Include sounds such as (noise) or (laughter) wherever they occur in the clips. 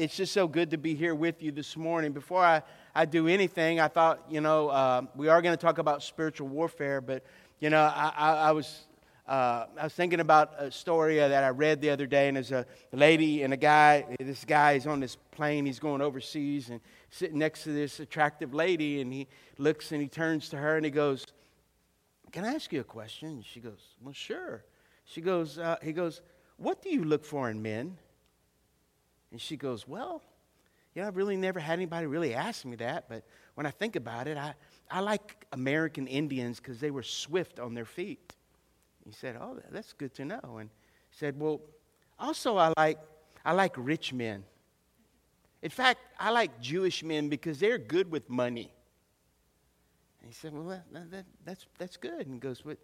it's just so good to be here with you this morning. Before I, I do anything, I thought, you know, uh, we are going to talk about spiritual warfare, but, you know, I, I, I was. Uh, I was thinking about a story that I read the other day, and there's a lady and a guy. This guy is on this plane, he's going overseas, and sitting next to this attractive lady, and he looks and he turns to her and he goes, Can I ask you a question? She goes, Well, sure. She goes, uh, He goes, What do you look for in men? And she goes, Well, you know, I've really never had anybody really ask me that, but when I think about it, I, I like American Indians because they were swift on their feet. He said, Oh, that's good to know. And he said, Well, also I like, I like rich men. In fact, I like Jewish men because they're good with money. And he said, Well, that, that, that's, that's good. And he goes, But,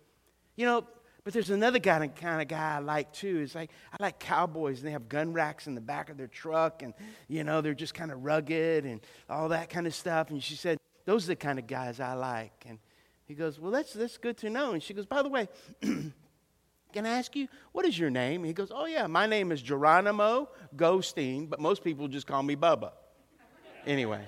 you know, but there's another kind of, kind of guy I like too. It's like, I like cowboys, and they have gun racks in the back of their truck, and, you know, they're just kind of rugged and all that kind of stuff. And she said, Those are the kind of guys I like. And he goes, Well, that's, that's good to know. And she goes, By the way, (clears throat) Can I ask you, what is your name? He goes, Oh, yeah, my name is Geronimo Goldstein, but most people just call me Bubba. Anyway,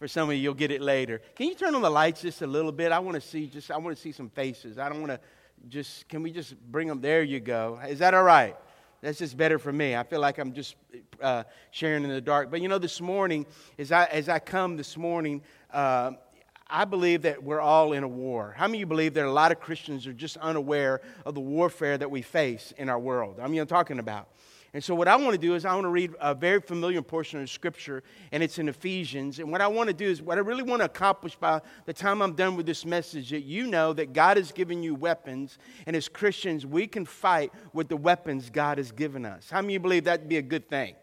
for some of you, you'll get it later. Can you turn on the lights just a little bit? I want to see just, I want to see some faces. I don't want to just, can we just bring them? There you go. Is that all right? That's just better for me. I feel like I'm just uh, sharing in the dark. But you know, this morning, as I, as I come this morning, uh, I believe that we're all in a war. How many of you believe that a lot of Christians are just unaware of the warfare that we face in our world? I mean, I'm talking about. And so, what I want to do is, I want to read a very familiar portion of Scripture, and it's in Ephesians. And what I want to do is, what I really want to accomplish by the time I'm done with this message, that you know that God has given you weapons, and as Christians, we can fight with the weapons God has given us. How many believe that'd be a good thing?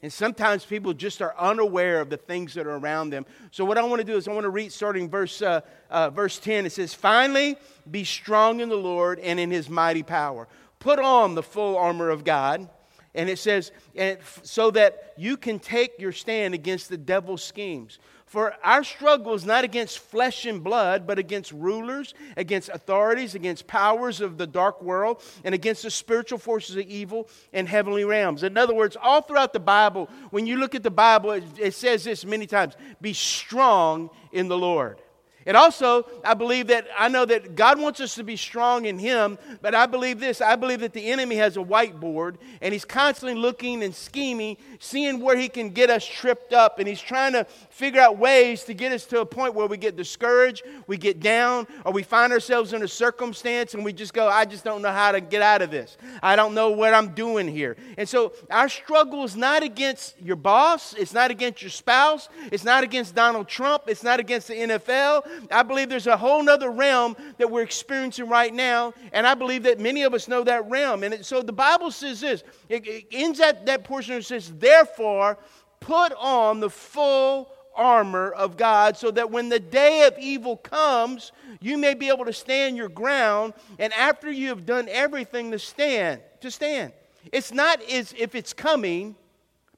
And sometimes people just are unaware of the things that are around them. So, what I want to do is, I want to read starting verse, uh, uh, verse 10. It says, Finally, be strong in the Lord and in his mighty power. Put on the full armor of God. And it says, and so that you can take your stand against the devil's schemes. For our struggle is not against flesh and blood, but against rulers, against authorities, against powers of the dark world, and against the spiritual forces of evil in heavenly realms. In other words, all throughout the Bible, when you look at the Bible, it, it says this many times be strong in the Lord. And also, I believe that I know that God wants us to be strong in Him, but I believe this I believe that the enemy has a whiteboard and he's constantly looking and scheming, seeing where he can get us tripped up, and he's trying to figure out ways to get us to a point where we get discouraged, we get down, or we find ourselves in a circumstance and we just go, I just don't know how to get out of this. I don't know what I'm doing here. And so, our struggle is not against your boss, it's not against your spouse, it's not against Donald Trump, it's not against the NFL. I believe there's a whole other realm that we're experiencing right now, and I believe that many of us know that realm. And it, so the Bible says this it, it ends at that portion and says, Therefore, put on the full armor of God so that when the day of evil comes, you may be able to stand your ground. And after you have done everything to stand, to stand. It's not as if it's coming,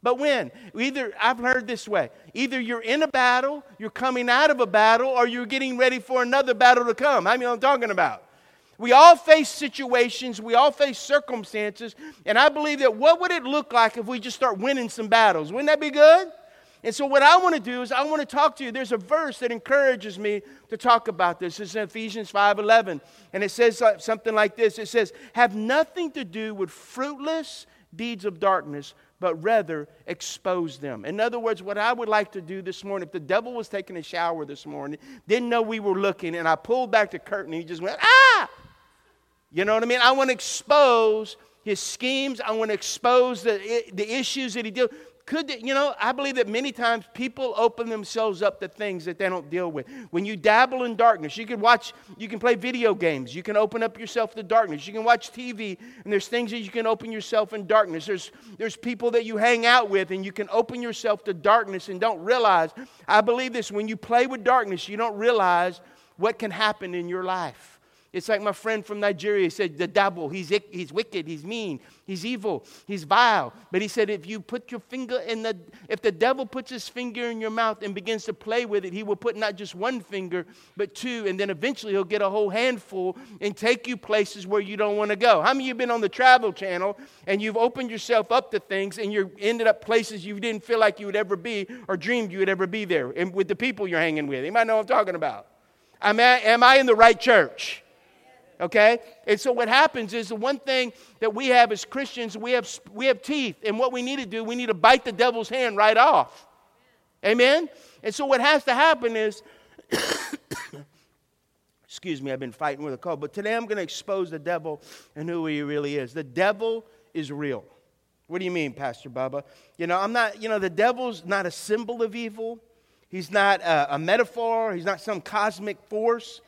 but when? Either, I've heard this way either you're in a battle, you're coming out of a battle, or you're getting ready for another battle to come. I mean, I'm talking about. We all face situations, we all face circumstances, and I believe that what would it look like if we just start winning some battles? Wouldn't that be good? And so, what I want to do is, I want to talk to you. There's a verse that encourages me to talk about this. It's in Ephesians 5:11, and it says uh, something like this. It says, "Have nothing to do with fruitless deeds of darkness, but rather expose them. In other words, what I would like to do this morning, if the devil was taking a shower this morning, didn't know we were looking, and I pulled back the curtain, and he just went, ah! You know what I mean? I want to expose his schemes. I want to expose the, the issues that he deals could, you know, I believe that many times people open themselves up to things that they don't deal with. When you dabble in darkness, you can watch, you can play video games, you can open up yourself to darkness, you can watch TV, and there's things that you can open yourself in darkness. There's, there's people that you hang out with, and you can open yourself to darkness and don't realize. I believe this when you play with darkness, you don't realize what can happen in your life. It's like my friend from Nigeria said, the devil, he's, he's wicked, he's mean, he's evil, he's vile. But he said, if you put your finger in the, if the devil puts his finger in your mouth and begins to play with it, he will put not just one finger, but two, and then eventually he'll get a whole handful and take you places where you don't want to go. How many of you been on the travel channel and you've opened yourself up to things and you ended up places you didn't feel like you would ever be or dreamed you would ever be there and with the people you're hanging with? You might know what I'm talking about. Am I, am I in the right church? Okay? And so what happens is the one thing that we have as christians we have we have teeth and what we need to do we need to bite the devil's hand right off. Amen? And so what has to happen is (coughs) excuse me i've been fighting with a cold but today i'm going to expose the devil and who he really is. The devil is real. What do you mean pastor Bubba you know i'm not you know the devil's not a symbol of evil. He's not a, a metaphor. He's not some cosmic force.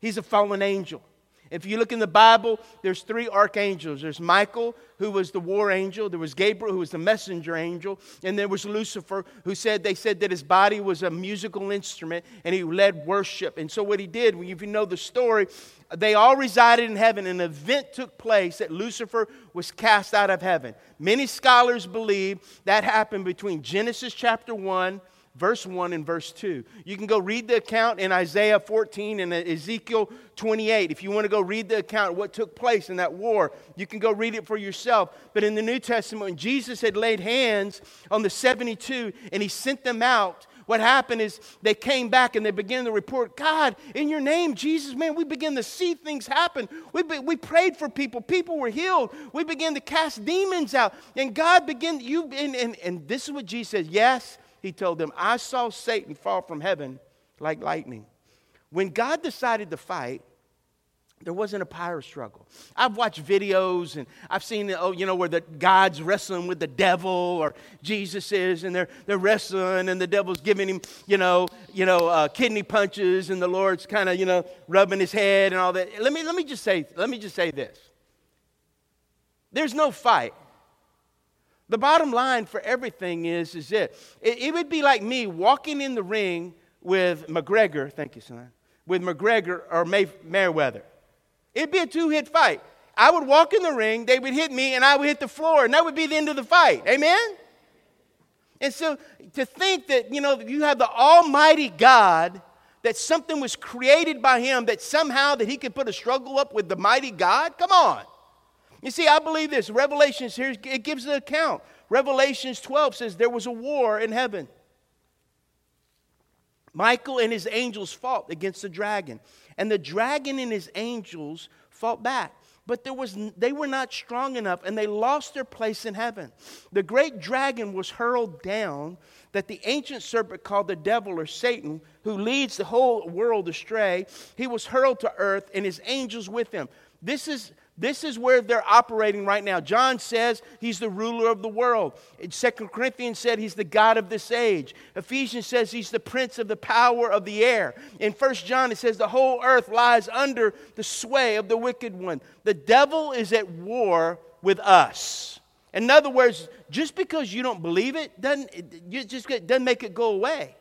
He's a fallen angel if you look in the Bible, there's three archangels. There's Michael, who was the war angel. There was Gabriel, who was the messenger angel. And there was Lucifer, who said, they said that his body was a musical instrument and he led worship. And so what he did, if you know the story, they all resided in heaven. An event took place that Lucifer was cast out of heaven. Many scholars believe that happened between Genesis chapter 1 verse 1 and verse 2. You can go read the account in Isaiah 14 and Ezekiel 28. If you want to go read the account what took place in that war, you can go read it for yourself. But in the New Testament, when Jesus had laid hands on the 72 and he sent them out, what happened is they came back and they began to report, God, in your name, Jesus, man, we begin to see things happen. We, be, we prayed for people. People were healed. We began to cast demons out. And God began, you, and, and, and this is what Jesus says, yes, he told them, I saw Satan fall from heaven like lightning. When God decided to fight, there wasn't a power struggle. I've watched videos and I've seen, oh, you know, where the God's wrestling with the devil or Jesus is, and they're, they're wrestling and the devil's giving him, you know, you know, uh, kidney punches and the Lord's kind of, you know, rubbing his head and all that. Let me, let me just say, let me just say this. There's no fight. The bottom line for everything is, is it, it, it would be like me walking in the ring with McGregor, thank you, son, with McGregor or May, Mayweather. It'd be a two hit fight. I would walk in the ring, they would hit me, and I would hit the floor, and that would be the end of the fight. Amen? And so to think that, you know, you have the Almighty God, that something was created by Him, that somehow that He could put a struggle up with the mighty God, come on. You see, I believe this. Revelations here, it gives an account. Revelations 12 says there was a war in heaven. Michael and his angels fought against the dragon, and the dragon and his angels fought back. But there was, they were not strong enough, and they lost their place in heaven. The great dragon was hurled down, that the ancient serpent called the devil or Satan, who leads the whole world astray, he was hurled to earth, and his angels with him. This is this is where they're operating right now. John says he's the ruler of the world. Second Corinthians said he's the God of this age. Ephesians says he's the prince of the power of the air. In First John, it says the whole earth lies under the sway of the wicked one. The devil is at war with us. In other words, just because you don't believe it doesn't, just doesn't make it go away.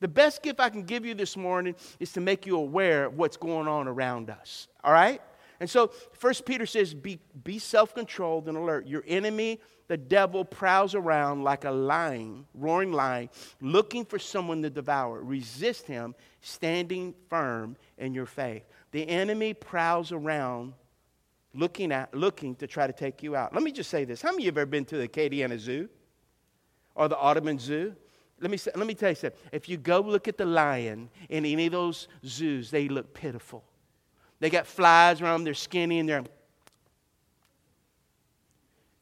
The best gift I can give you this morning is to make you aware of what's going on around us. All right? And so First Peter says, be, be self-controlled and alert. Your enemy, the devil, prowls around like a lion, roaring lion, looking for someone to devour. Resist him, standing firm in your faith. The enemy prowls around looking at looking to try to take you out. Let me just say this. How many of you have ever been to the Acadiana Zoo or the Audubon Zoo? Let me, let me tell you something. If you go look at the lion in any of those zoos, they look pitiful. They got flies around them, they're skinny, and they're.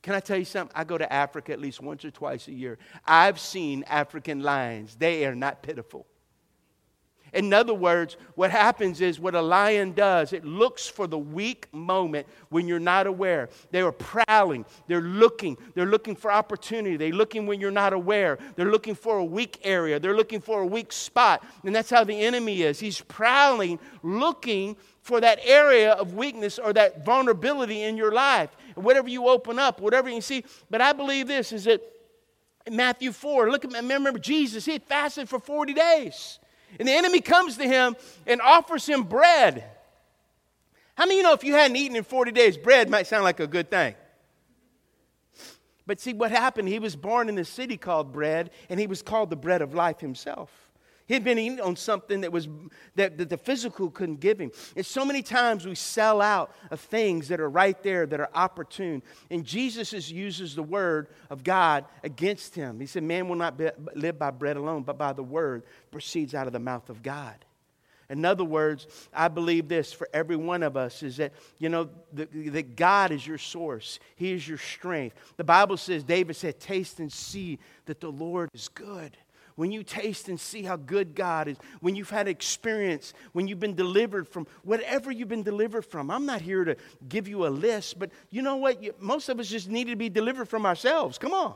Can I tell you something? I go to Africa at least once or twice a year. I've seen African lions, they are not pitiful. In other words, what happens is what a lion does, it looks for the weak moment when you're not aware. They are prowling, they're looking, they're looking for opportunity, they're looking when you're not aware, they're looking for a weak area, they're looking for a weak spot. And that's how the enemy is. He's prowling, looking for that area of weakness or that vulnerability in your life. Whatever you open up, whatever you see. But I believe this is that Matthew 4, look at remember Jesus, he fasted for 40 days. And the enemy comes to him and offers him bread. How many you know if you hadn't eaten in 40 days, bread might sound like a good thing? But see, what happened, he was born in a city called bread, and he was called the bread of life himself. He'd been eating on something that was that, that the physical couldn't give him. And so many times we sell out of things that are right there that are opportune. And Jesus is, uses the word of God against him. He said, Man will not be, live by bread alone, but by the word proceeds out of the mouth of God. In other words, I believe this for every one of us is that, you know, that God is your source. He is your strength. The Bible says, David said, Taste and see that the Lord is good when you taste and see how good God is, when you've had experience, when you've been delivered from whatever you've been delivered from. I'm not here to give you a list, but you know what? Most of us just need to be delivered from ourselves. Come on.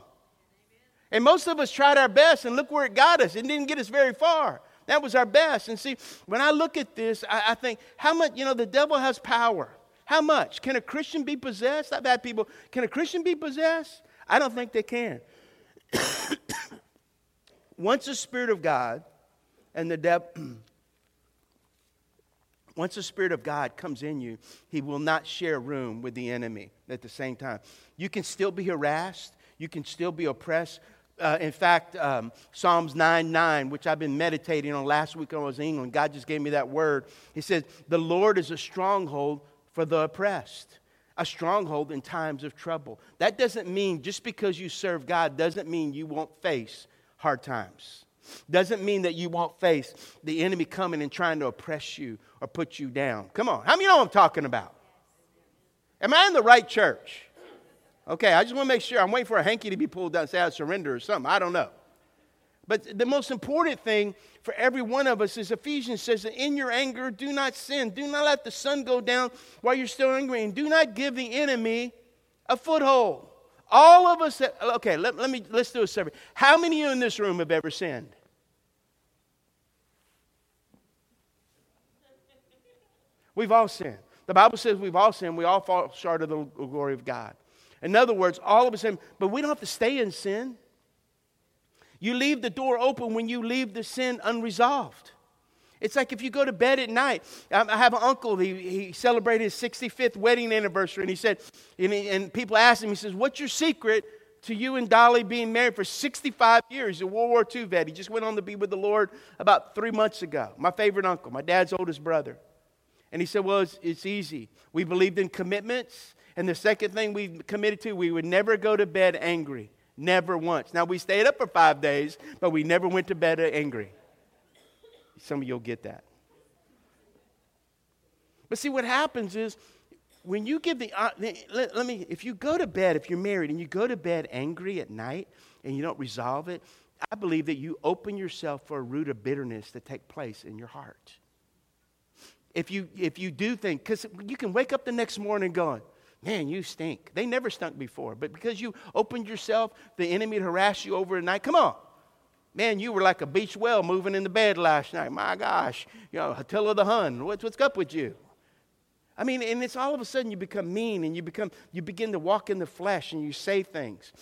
And most of us tried our best, and look where it got us. It didn't get us very far. That was our best. And see, when I look at this, I, I think, how much, you know, the devil has power. How much? Can a Christian be possessed? I've had people, can a Christian be possessed? I don't think they can. (coughs) Once the Spirit of God and the devil, (clears throat) once the Spirit of God comes in you, He will not share room with the enemy at the same time. You can still be harassed, you can still be oppressed. Uh, in fact, um, Psalms 9 9, which I've been meditating on last week when I was in England, God just gave me that word. He says, The Lord is a stronghold for the oppressed a stronghold in times of trouble. That doesn't mean just because you serve God doesn't mean you won't face hard times. Doesn't mean that you won't face the enemy coming and trying to oppress you or put you down. Come on. How many know what I'm talking about? Am I in the right church? Okay, I just want to make sure. I'm waiting for a hanky to be pulled down and say I surrender or something. I don't know. But the most important thing for every one of us is Ephesians says that in your anger, do not sin. Do not let the sun go down while you're still angry. And do not give the enemy a foothold. All of us, okay, let, let me, let's do a survey. How many of you in this room have ever sinned? We've all sinned. The Bible says we've all sinned. We all fall short of the glory of God. In other words, all of us sin, but we don't have to stay in sin. You leave the door open when you leave the sin unresolved. It's like if you go to bed at night. Um, I have an uncle, he, he celebrated his 65th wedding anniversary, and he said, and, he, and people asked him, he says, What's your secret to you and Dolly being married for 65 years? He's a World War II vet. He just went on to be with the Lord about three months ago. My favorite uncle, my dad's oldest brother. And he said, Well, it's, it's easy. We believed in commitments. And the second thing we committed to, we would never go to bed angry. Never once. Now, we stayed up for five days, but we never went to bed angry. Some of you will get that. But see, what happens is when you give the, uh, let, let, me, if you go to bed, if you're married and you go to bed angry at night and you don't resolve it, I believe that you open yourself for a root of bitterness to take place in your heart. If you, if you do think, because you can wake up the next morning going, man, you stink. They never stunk before, but because you opened yourself, the enemy to harass you over the night, come on. Man, you were like a beach whale moving in the bed last night. My gosh, you know, Attila the Hun, what's, what's up with you? I mean, and it's all of a sudden you become mean and you become, you begin to walk in the flesh and you say things.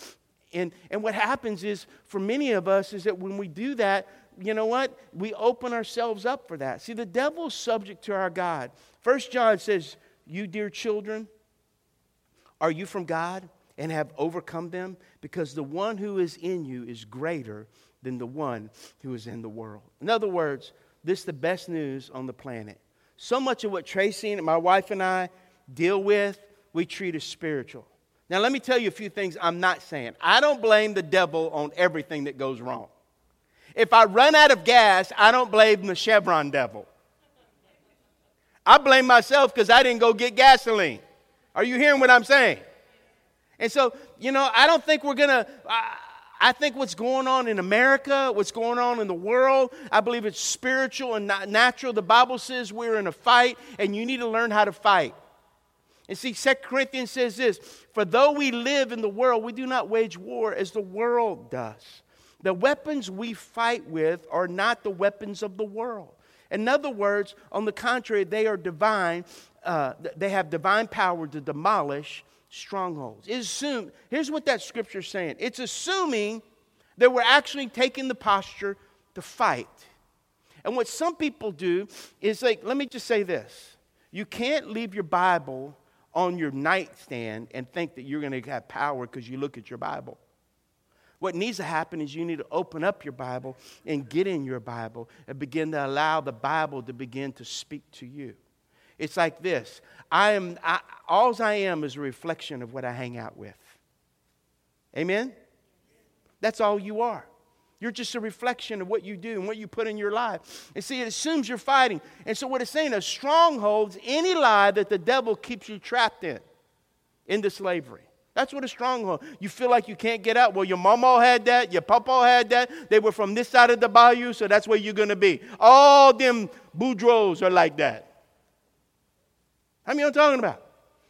And, and what happens is, for many of us, is that when we do that, you know what? We open ourselves up for that. See, the devil's subject to our God. First John says, You dear children, are you from God and have overcome them? Because the one who is in you is greater than the one who is in the world. In other words, this is the best news on the planet. So much of what Tracy and my wife and I deal with, we treat as spiritual. Now, let me tell you a few things I'm not saying. I don't blame the devil on everything that goes wrong. If I run out of gas, I don't blame the Chevron devil. I blame myself because I didn't go get gasoline. Are you hearing what I'm saying? And so, you know, I don't think we're going to. I think what's going on in America, what's going on in the world, I believe it's spiritual and not natural. The Bible says we're in a fight, and you need to learn how to fight. And see, 2 Corinthians says this For though we live in the world, we do not wage war as the world does. The weapons we fight with are not the weapons of the world. In other words, on the contrary, they are divine. Uh, they have divine power to demolish strongholds. Assume, here's what that scripture is saying it's assuming that we're actually taking the posture to fight. And what some people do is like, let me just say this. You can't leave your Bible on your nightstand and think that you're going to have power because you look at your Bible. What needs to happen is you need to open up your Bible and get in your Bible and begin to allow the Bible to begin to speak to you. It's like this I am, I, all I am is a reflection of what I hang out with. Amen? That's all you are. You're just a reflection of what you do and what you put in your life. And see, it assumes you're fighting. And so, what it's saying is strongholds any lie that the devil keeps you trapped in, into slavery. That's what a stronghold. You feel like you can't get out. Well, your mama had that, your papa had that. They were from this side of the bayou, so that's where you're gonna be. All them boudreaux are like that. How many know I'm talking about?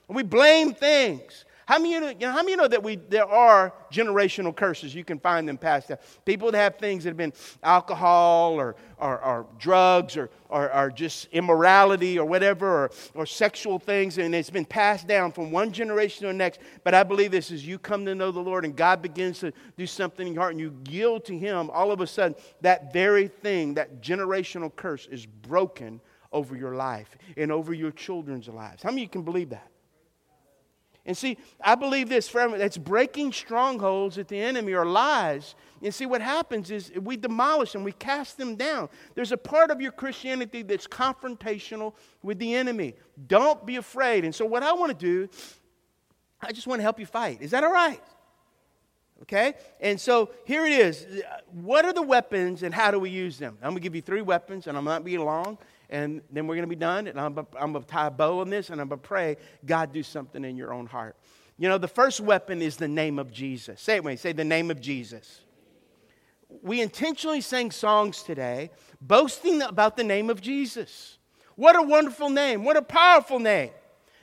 We blame things. How many, you know, you how many know that we, there are generational curses? You can find them passed down. People that have things that have been alcohol or, or, or drugs or, or, or, just immorality or whatever or, or sexual things, and it's been passed down from one generation to the next. But I believe this is you come to know the Lord and God begins to do something in your heart and you yield to Him, all of a sudden, that very thing, that generational curse is broken over your life and over your children's lives. How many of you can believe that? And see, I believe this, friend, that's breaking strongholds that the enemy or lies. And see, what happens is we demolish them, we cast them down. There's a part of your Christianity that's confrontational with the enemy. Don't be afraid. And so, what I want to do, I just want to help you fight. Is that all right? Okay? And so here it is. What are the weapons and how do we use them? I'm going to give you three weapons, and I'm not being long and then we're going to be done. And I'm, going to tie a bow on this, and I'm going to pray God do something in your own heart. You know, the first weapon is the name of Jesus. Say it with me. Say the name of Jesus. We intentionally sang songs today boasting about the name of Jesus. What a wonderful name. What a powerful name.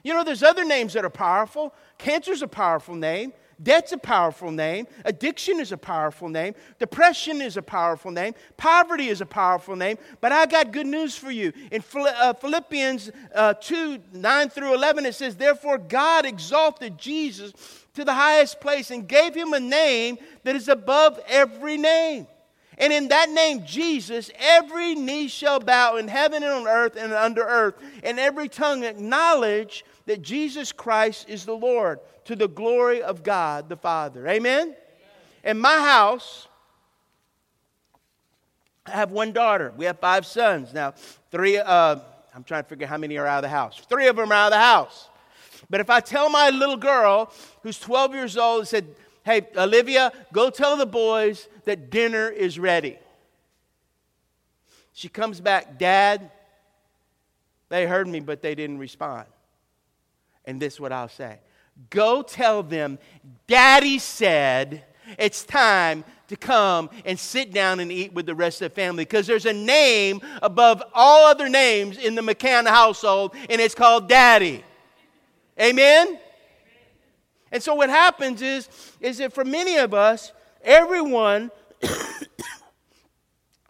You know, there's other names that are powerful. Cancer's a powerful name. Debt's a powerful name. Addiction is a powerful name. Depression is a powerful name. Poverty is a powerful name. But I got good news for you. In uh, Philippians uh, 2 9 through 11, it says, Therefore, God exalted Jesus to the highest place and gave him a name that is above every name. And in that name, Jesus, every knee shall bow in heaven and on earth and under earth, and every tongue acknowledge that Jesus Christ is the Lord to the glory of God the Father. Amen? In my house, I have one daughter. We have five sons. Now, three, uh, I'm trying to figure how many are out of the house. Three of them are out of the house. But if I tell my little girl, who's 12 years old, and said, Hey, Olivia, go tell the boys that dinner is ready. She comes back, Dad, they heard me, but they didn't respond. And this is what I'll say Go tell them, Daddy said it's time to come and sit down and eat with the rest of the family because there's a name above all other names in the McCann household, and it's called Daddy. Amen? And so what happens is, is that for many of us, everyone (coughs)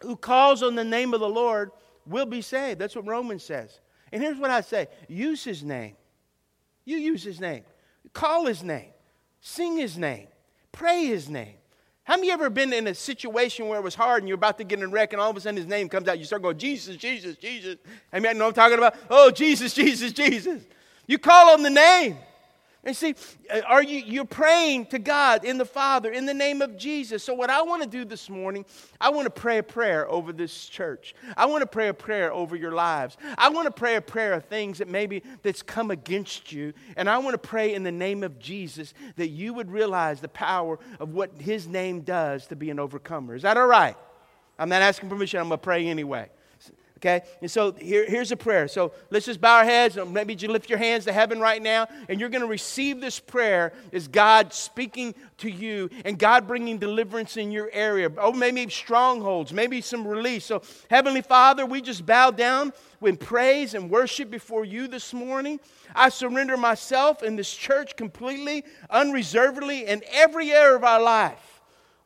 who calls on the name of the Lord will be saved. That's what Romans says. And here's what I say use his name. You use his name. Call his name, sing his name, pray his name. How many ever been in a situation where it was hard and you're about to get in a wreck and all of a sudden his name comes out? You start going, Jesus, Jesus, Jesus. I mean, I know I'm talking about, oh, Jesus, Jesus, Jesus. You call on the name. And see, uh, are you you're praying to God in the Father in the name of Jesus. So what I want to do this morning, I want to pray a prayer over this church. I want to pray a prayer over your lives. I want to pray a prayer of things that maybe that's come against you, and I want to pray in the name of Jesus that you would realize the power of what his name does to be an overcomer. Is that all right? I'm not asking permission, I'm going to pray anyway. Okay? And so here, here's a prayer. So let's just bow our heads. And maybe you lift your hands to heaven right now, and you're going to receive this prayer as God speaking to you and God bringing deliverance in your area. Oh, maybe strongholds, maybe some release. So, Heavenly Father, we just bow down with praise and worship before you this morning. I surrender myself in this church completely, unreservedly, in every area of our life.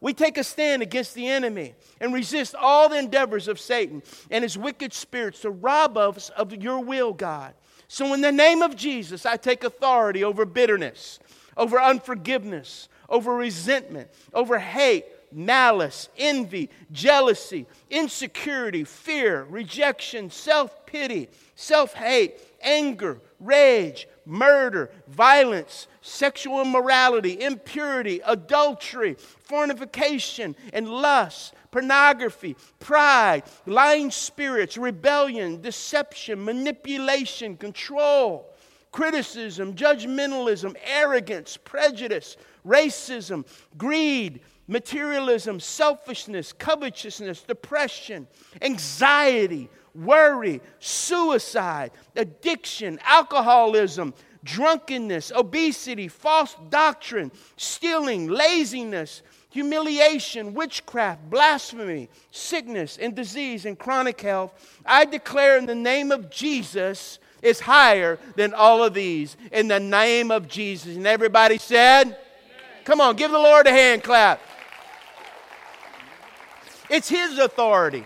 We take a stand against the enemy and resist all the endeavors of Satan and his wicked spirits to rob us of your will, God. So, in the name of Jesus, I take authority over bitterness, over unforgiveness, over resentment, over hate, malice, envy, jealousy, insecurity, fear, rejection, self pity, self hate, anger, rage, murder, violence, sexual immorality, impurity, adultery, fornication, and lust, pornography, pride, lying spirits, rebellion, deception, manipulation, control, criticism, judgmentalism, arrogance, prejudice, racism, greed, materialism, selfishness, covetousness, depression, anxiety, worry, suicide, addiction, alcoholism, drunkenness, obesity, false doctrine, stealing, laziness, humiliation, witchcraft, blasphemy, sickness, and disease, and chronic health. I declare in the name of Jesus is higher than all of these. In the name of Jesus. And everybody said, Amen. Come on, give the Lord a hand clap. It's His authority,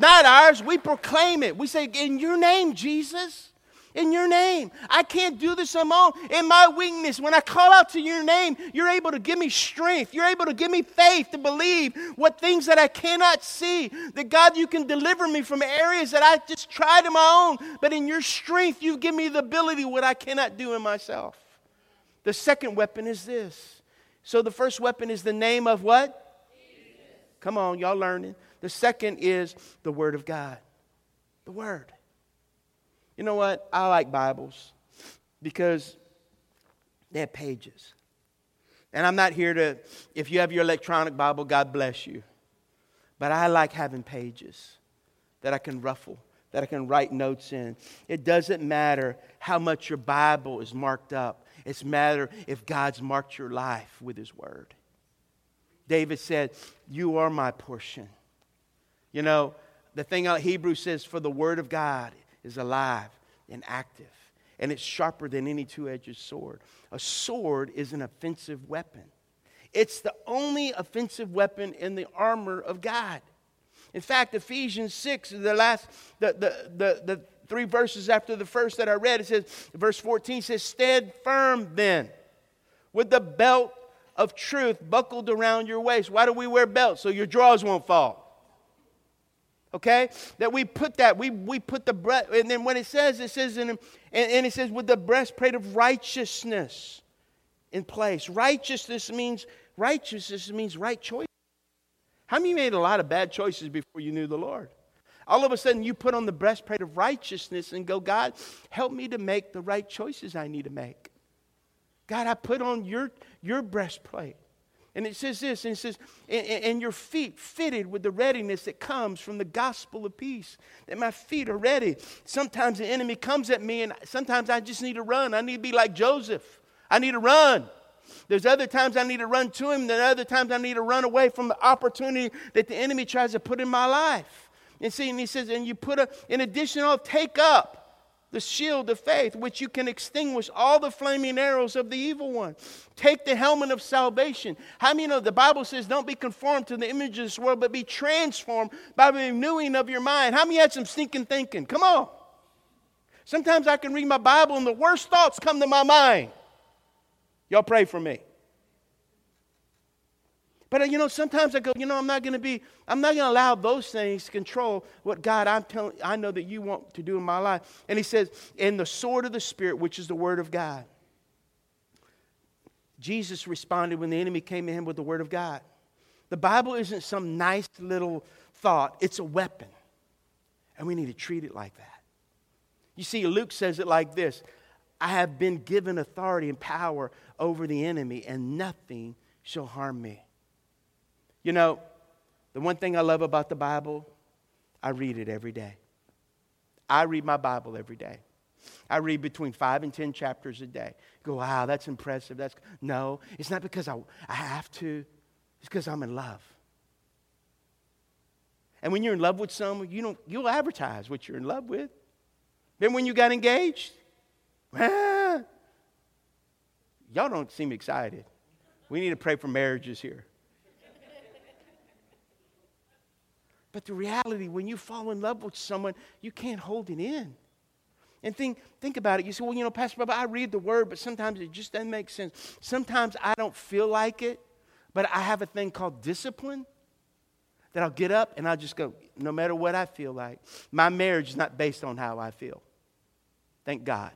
not ours. We proclaim it. We say, In your name, Jesus in your name. I can't do this on my own. In my weakness, when I call out to your name, you're able to give me strength. You're able to give me faith to believe what things that I cannot see. That God, you can deliver me from areas that I just tried in my own. But in your strength, you give me the ability what I cannot do in myself. The second weapon is this. So the first weapon is the name of what? Jesus. Come on, y'all learning. The second is the Word of God. The Word. You know what? I like Bibles because they have pages. And I'm not here to, if you have your electronic Bible, God bless you. But I like having pages that I can ruffle, that I can write notes in. It doesn't matter how much your Bible is marked up, it's matter if God's marked your life with His Word. David said, You are my portion. You know, the thing out Hebrew says, For the Word of God is alive and active, and it's sharper than any two edged sword. A sword is an offensive weapon, it's the only offensive weapon in the armor of God. In fact, Ephesians 6, the last, the, the, the, the three verses after the first that I read, it says, verse 14 says, Stand firm then, with the belt of truth buckled around your waist. Why do we wear belts? So your drawers won't fall okay? That we put that we, we put the breast and then when it says it says in and, and it says with the breastplate of righteousness in place. Righteousness means righteousness means right choice. How many made a lot of bad choices before you knew the lord? All of a sudden you put on the breastplate of righteousness and go god help me to make the right choices i need to make. God i put on your your breastplate and it says this, and it says, and, your feet fitted with the readiness that comes from the gospel of peace. That my feet are ready. Sometimes the enemy comes at me, and sometimes I just need to run. I need to be like Joseph. I need to run. There's other times I need to run to him, then other times I need to run away from the opportunity that the enemy tries to put in my life. And see, and he says, and you put a, in addition, I'll take up the shield of faith, which you can extinguish all the flaming arrows of the evil one. Take the helmet of salvation. How many know the Bible says, don't be conformed to the image of this world, but be transformed by the renewing of your mind? How many had some stinking thinking? Come on. Sometimes I can read my Bible and the worst thoughts come to my mind. Y'all pray for me. But uh, you know, sometimes I go, you know, I'm not going to be, I'm not going to allow those things to control what God I'm telling, I know that you want to do in my life. And He says, in the sword of the Spirit, which is the Word of God. Jesus responded when the enemy came to him with the Word of God. The Bible isn't some nice little thought, it's a weapon. And we need to treat it like that. You see, Luke says it like this I have been given authority and power over the enemy, and nothing shall harm me. You know, the one thing I love about the Bible, I read it every day. I read my Bible every day. I read between five and ten chapters a day. You go, wow, that's impressive. That's no, it's not because I, I have to. It's because I'm in love. And when you're in love with someone, you don't you'll advertise what you're in love with. Then when you got engaged, ah, (laughs) y'all don't seem excited. We need to pray for marriages here. But the reality, when you fall in love with someone, you can't hold it in. And think, think about it. You say, well, you know, Pastor Bob, I read the word, but sometimes it just doesn't make sense. Sometimes I don't feel like it. But I have a thing called discipline that I'll get up and I'll just go, no matter what I feel like. My marriage is not based on how I feel. Thank God.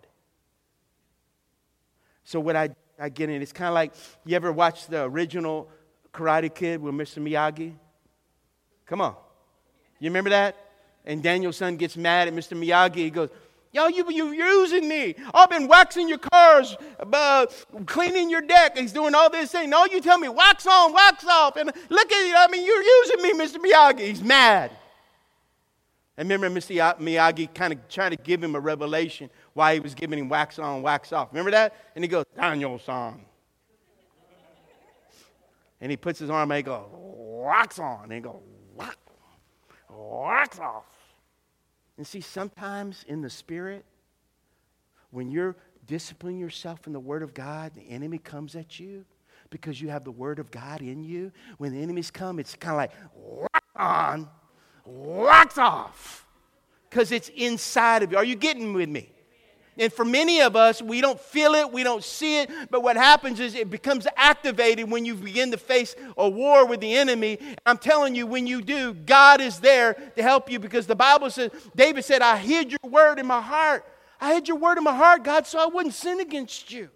So what I, I get in, it's kind of like you ever watch the original Karate Kid with Mr. Miyagi? Come on. You remember that? And Daniel-san gets mad at Mr. Miyagi. He goes, Yo, you, you're using me. I've been waxing your cars, uh, cleaning your deck. He's doing all this thing. No, you tell me, wax on, wax off. And look at you. I mean, you're using me, Mr. Miyagi. He's mad. And remember Mr. Miyagi kind of trying to give him a revelation why he was giving him wax on, wax off. Remember that? And he goes, Daniel-san. And he puts his arm and he goes, wax on. And he goes, wax, off. And see, sometimes in the spirit, when you're disciplining yourself in the Word of God, the enemy comes at you because you have the Word of God in you. When the enemies come, it's kind of like, wax on, wax off. Because it's inside of you. Are you getting with me? And for many of us, we don't feel it, we don't see it, but what happens is it becomes activated when you begin to face a war with the enemy. I'm telling you, when you do, God is there to help you because the Bible says, David said, I hid your word in my heart. I hid your word in my heart, God, so I wouldn't sin against you.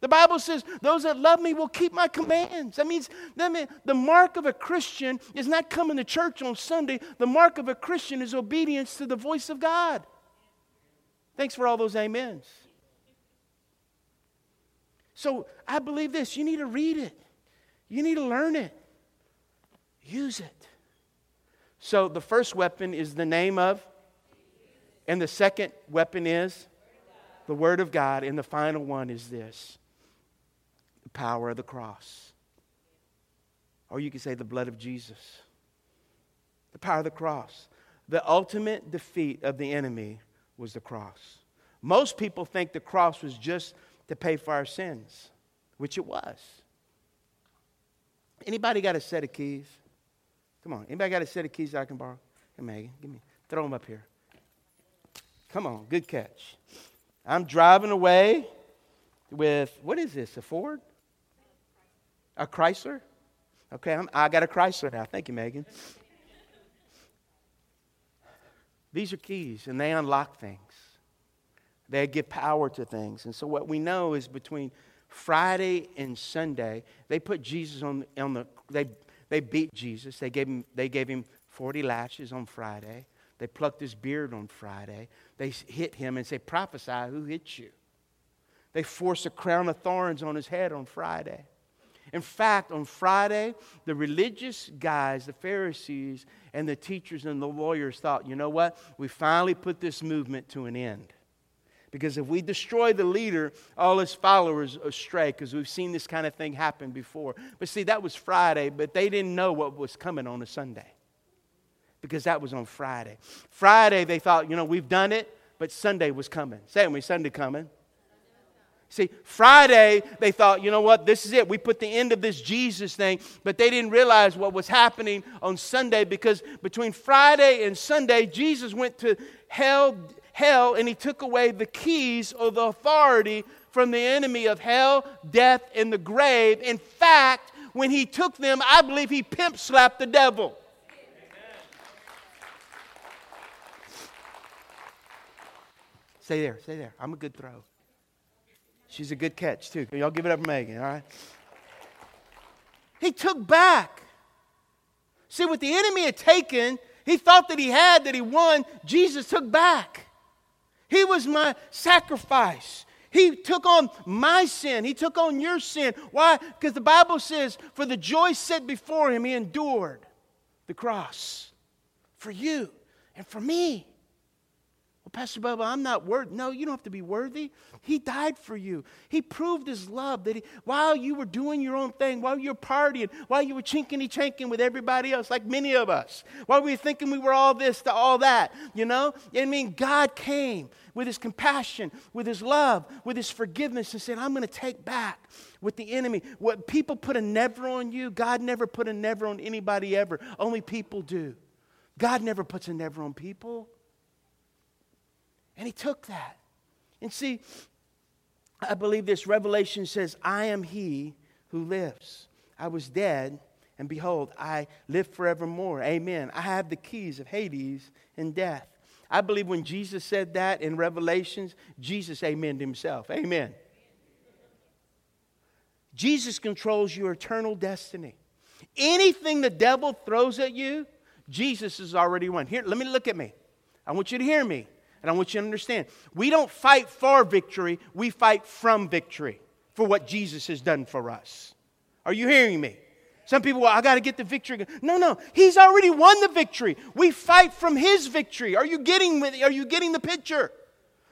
The Bible says, Those that love me will keep my commands. That means, that means the mark of a Christian is not coming to church on Sunday. The mark of a Christian is obedience to the voice of God. Thanks for all those amens. So I believe this you need to read it, you need to learn it, use it. So the first weapon is the name of, and the second weapon is the Word of God, and the final one is this the power of the cross. Or you could say the blood of Jesus. The power of the cross. The ultimate defeat of the enemy was the cross. Most people think the cross was just to pay for our sins, which it was. Anybody got a set of keys? Come on. Anybody got a set of keys that I can borrow? Hey, Megan, give me. Throw them up here. Come on. Good catch. I'm driving away with, what is this, a Ford? A Chrysler? Okay, I'm, I got a Chrysler now. Thank you, Megan. These are keys, and they unlock things. They give power to things. And so, what we know is between Friday and Sunday, they put Jesus on, on the, they, they beat Jesus. They gave, him, they gave him 40 lashes on Friday. They plucked his beard on Friday. They hit him and say, Prophesy, who hit you? They forced a crown of thorns on his head on Friday. In fact, on Friday, the religious guys, the Pharisees, and the teachers and the lawyers thought, you know what? We finally put this movement to an end. Because if we destroy the leader, all his followers astray, because we've seen this kind of thing happen before. But see, that was Friday, but they didn't know what was coming on a Sunday. Because that was on Friday. Friday, they thought, you know, we've done it, but Sunday was coming. Say it with me, Sunday coming. See, Friday, they thought, you know what, this is it. We put the end of this Jesus thing, but they didn't realize what was happening on Sunday because between Friday and Sunday, Jesus went to hell, hell and he took away the keys or the authority from the enemy of hell, death, and the grave. In fact, when he took them, I believe he pimp slapped the devil. Stay there, stay there. I'm a good throw. She's a good catch, too. Y'all give it up for Megan, all right? He took back. See, what the enemy had taken, he thought that he had, that he won, Jesus took back. He was my sacrifice. He took on my sin. He took on your sin. Why? Because the Bible says, for the joy set before him, he endured the cross for you and for me. Pastor Bubba, I'm not worthy. No, you don't have to be worthy. He died for you. He proved his love that he, while you were doing your own thing, while you were partying, while you were chinkiny chanking with everybody else, like many of us, while we were thinking we were all this to all that, you know? I mean, God came with his compassion, with his love, with his forgiveness, and said, I'm going to take back with the enemy. What people put a never on you, God never put a never on anybody ever. Only people do. God never puts a never on people. And he took that. And see, I believe this revelation says, I am he who lives. I was dead, and behold, I live forevermore. Amen. I have the keys of Hades and death. I believe when Jesus said that in Revelations, Jesus amen himself. Amen. Jesus controls your eternal destiny. Anything the devil throws at you, Jesus has already won. Here, let me look at me. I want you to hear me, and I want you to understand. We don't fight for victory, we fight from victory for what Jesus has done for us. Are you hearing me? Some people, well, I got to get the victory. No, no, he's already won the victory. We fight from his victory. Are you getting with, are you getting the picture?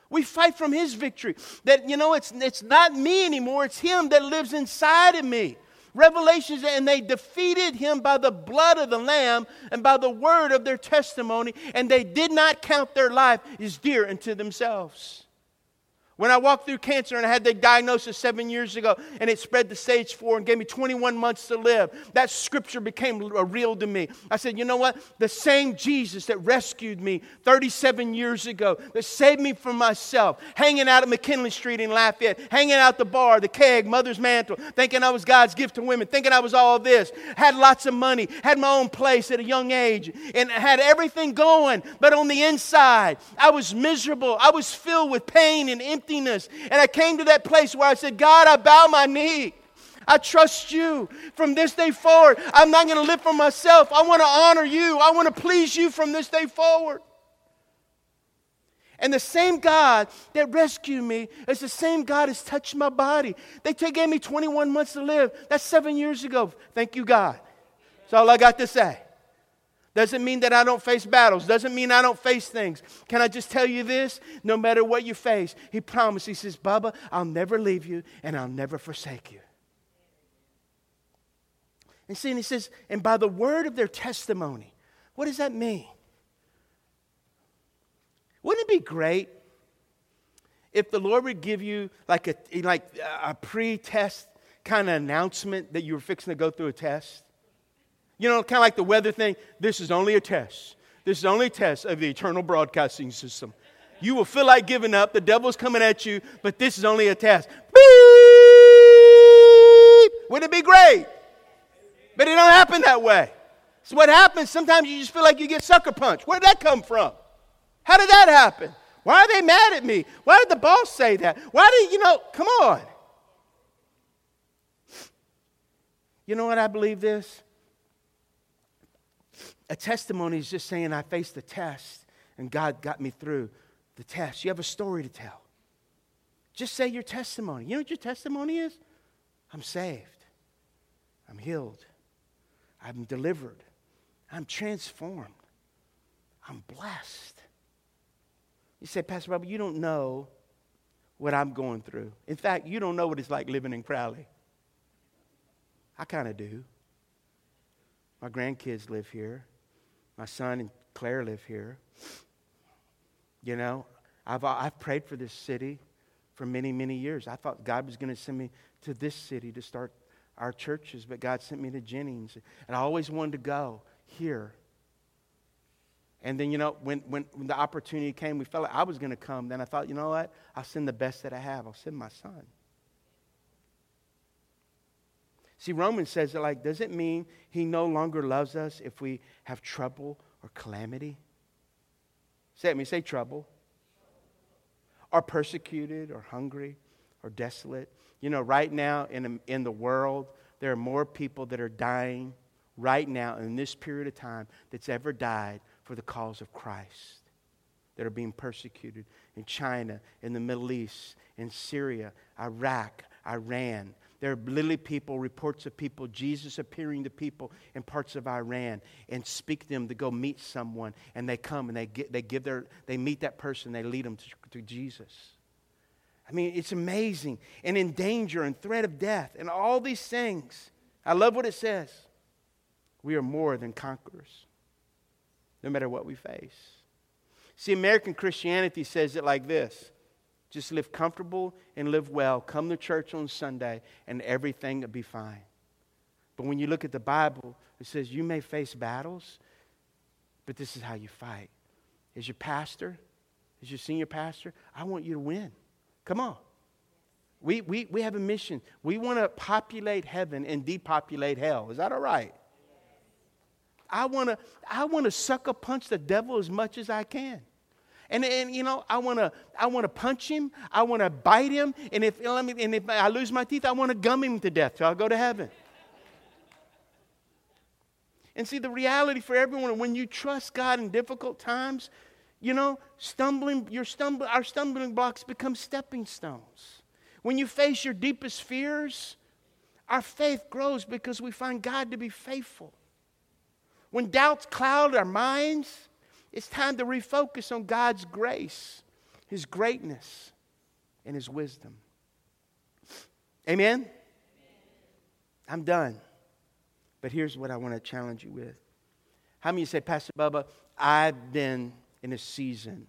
We fight from his victory. That you know it's it's not me anymore, it's him that lives inside of me. Revelations, and they defeated him by the blood of the Lamb and by the word of their testimony, and they did not count their life as dear unto themselves. When I walked through cancer and I had the diagnosis seven years ago and it spread to stage four and gave me 21 months to live, that scripture became real to me. I said, you know what? The same Jesus that rescued me 37 years ago, that saved me from myself, hanging out at McKinley Street in Lafayette, hanging out the bar, the keg, mother's mantle, thinking I was God's gift to women, thinking I was all this, had lots of money, had my own place at a young age, and had everything going. But on the inside, I was miserable. I was filled with pain and emptiness emptiness. And I came to that place where I said, God, I bow my knee. I trust you from this day forward. I'm not going to live for myself. I want to honor you. I want to please you from this day forward. And the same God that rescued me is the same God that's touched my body. They gave me 21 months to live. That's seven years ago. Thank you, God. That's all I got to say. Doesn't mean that I don't face battles. Doesn't mean I don't face things. Can I just tell you this? No matter what you face, He promised. He says, Bubba, I'll never leave you and I'll never forsake you. And see, and He says, and by the word of their testimony. What does that mean? Wouldn't it be great if the Lord would give you like a, like a pre test kind of announcement that you were fixing to go through a test? You know, kind of like the weather thing. This is only a test. This is only a test of the eternal broadcasting system. You will feel like giving up. The devil's coming at you, but this is only a test. Beep! Wouldn't it be great? But it don't happen that way. So what happens, sometimes you just feel like you get sucker punched. Where did that come from? How did that happen? Why are they mad at me? Why did the boss say that? Why did, you know, come on. You know what I believe this? A testimony is just saying, I faced the test and God got me through the test. You have a story to tell. Just say your testimony. You know what your testimony is? I'm saved. I'm healed. I'm delivered. I'm transformed. I'm blessed. You say, Pastor Robert, you don't know what I'm going through. In fact, you don't know what it's like living in Crowley. I kind of do. My grandkids live here. My son and Claire live here. You know, I've, I've prayed for this city for many, many years. I thought God was going to send me to this city to start our churches, but God sent me to Jennings. And I always wanted to go here. And then, you know, when, when, when the opportunity came, we felt like I was going to come. Then I thought, you know what? I'll send the best that I have. I'll send my son. See, Romans says it like, does it mean he no longer loves us if we have trouble or calamity? Say it me, say trouble. Or persecuted or hungry or desolate. You know, right now in, in the world, there are more people that are dying right now in this period of time that's ever died for the cause of Christ that are being persecuted in China, in the Middle East, in Syria, Iraq, Iran, there are literally people, reports of people, Jesus appearing to people in parts of Iran and speak them to go meet someone. And they come and they, get, they give their, they meet that person, they lead them to, to Jesus. I mean, it's amazing. And in danger and threat of death and all these things. I love what it says. We are more than conquerors, no matter what we face. See, American Christianity says it like this just live comfortable and live well. Come to church on Sunday and everything will be fine. But when you look at the Bible, it says you may face battles, but this is how you fight. As your pastor, as your senior pastor, I want you to win. Come on. We, we, we have a mission. We want to populate heaven and depopulate hell. Is that all right? I want to I want to sucker punch the devil as much as I can. And, and you know, I want to I want to punch him. I want to bite him. And if, let me, and if I lose my teeth, I want to gum him to death till I go to heaven. And see, the reality for everyone, when you trust God in difficult times, you know, stumbling, your stumble, our stumbling blocks become stepping stones. When you face your deepest fears, our faith grows because we find God to be faithful. When doubts cloud our minds, it's time to refocus on God's grace, His greatness, and His wisdom. Amen? I'm done. But here's what I want to challenge you with. How many of you say, Pastor Bubba, I've been in a season.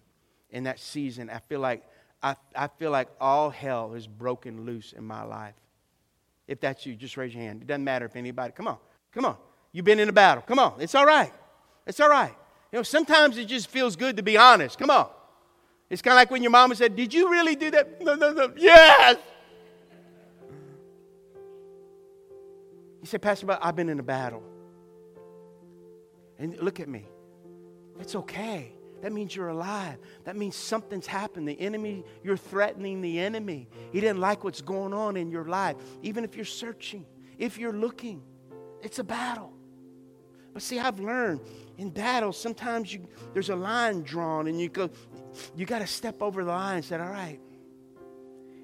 In that season, I feel like I, I feel like all hell is broken loose in my life. If that's you, just raise your hand. It doesn't matter if anybody. Come on, come on. You've been in a battle. Come on. It's all right. It's all right. You know, sometimes it just feels good to be honest. Come on. It's kind of like when your mama said, Did you really do that? No, no, no. Yes. You say, Pastor, but I've been in a battle. And look at me. It's okay. That means you're alive. That means something's happened. The enemy, you're threatening the enemy. He didn't like what's going on in your life. Even if you're searching, if you're looking, it's a battle. But see, I've learned in battles, sometimes you, there's a line drawn and you go, you got to step over the line and say, all right.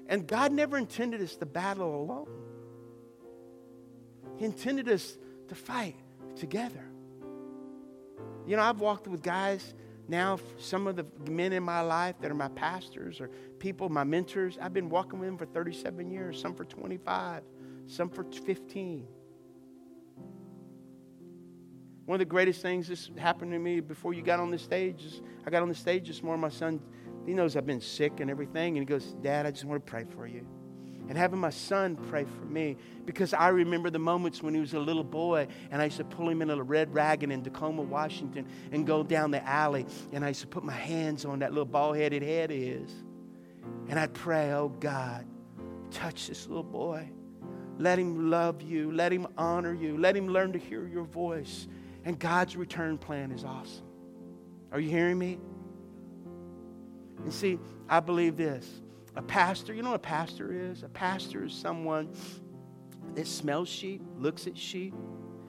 And God never intended us to battle alone. He intended us to fight together. You know, I've walked with guys now, some of the men in my life that are my pastors or people, my mentors, I've been walking with them for 37 years, some for 25, some for 15. One of the greatest things this happened to me before you got on the stage is I got on the stage this morning. My son, he knows I've been sick and everything, and he goes, Dad, I just want to pray for you and having my son pray for me because I remember the moments when he was a little boy and I used to pull him in a red wagon in Tacoma, Washington and go down the alley and I used to put my hands on that little bald headed head of his and I'd pray, oh God, touch this little boy. Let him love you. Let him honor you. Let him learn to hear your voice. And God's return plan is awesome. Are you hearing me? And see, I believe this a pastor, you know what a pastor is? A pastor is someone that smells sheep, looks at sheep,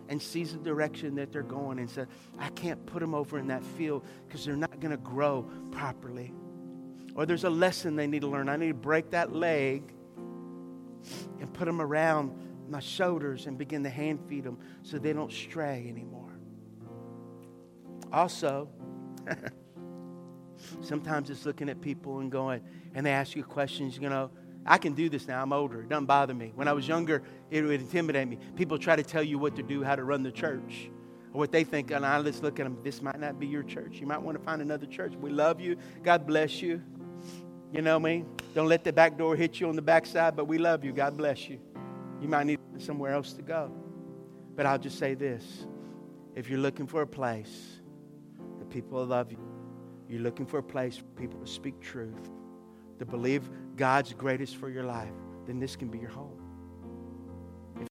and sees the direction that they're going and says, I can't put them over in that field because they're not going to grow properly. Or there's a lesson they need to learn. I need to break that leg and put them around my shoulders and begin to hand feed them so they don't stray anymore. Also, (laughs) sometimes it's looking at people and going, and they ask you questions, you know, I can do this now. I'm older. It doesn't bother me. When I was younger, it would intimidate me. People try to tell you what to do, how to run the church, or what they think. And I just look at them. This might not be your church. You might want to find another church. We love you. God bless you. You know me. Don't let the back door hit you on the backside, but we love you. God bless you. You might need somewhere else to go. But I'll just say this if you're looking for a place that people love you, you're looking for a place for people to speak truth to believe God's greatest for your life, then this can be your home.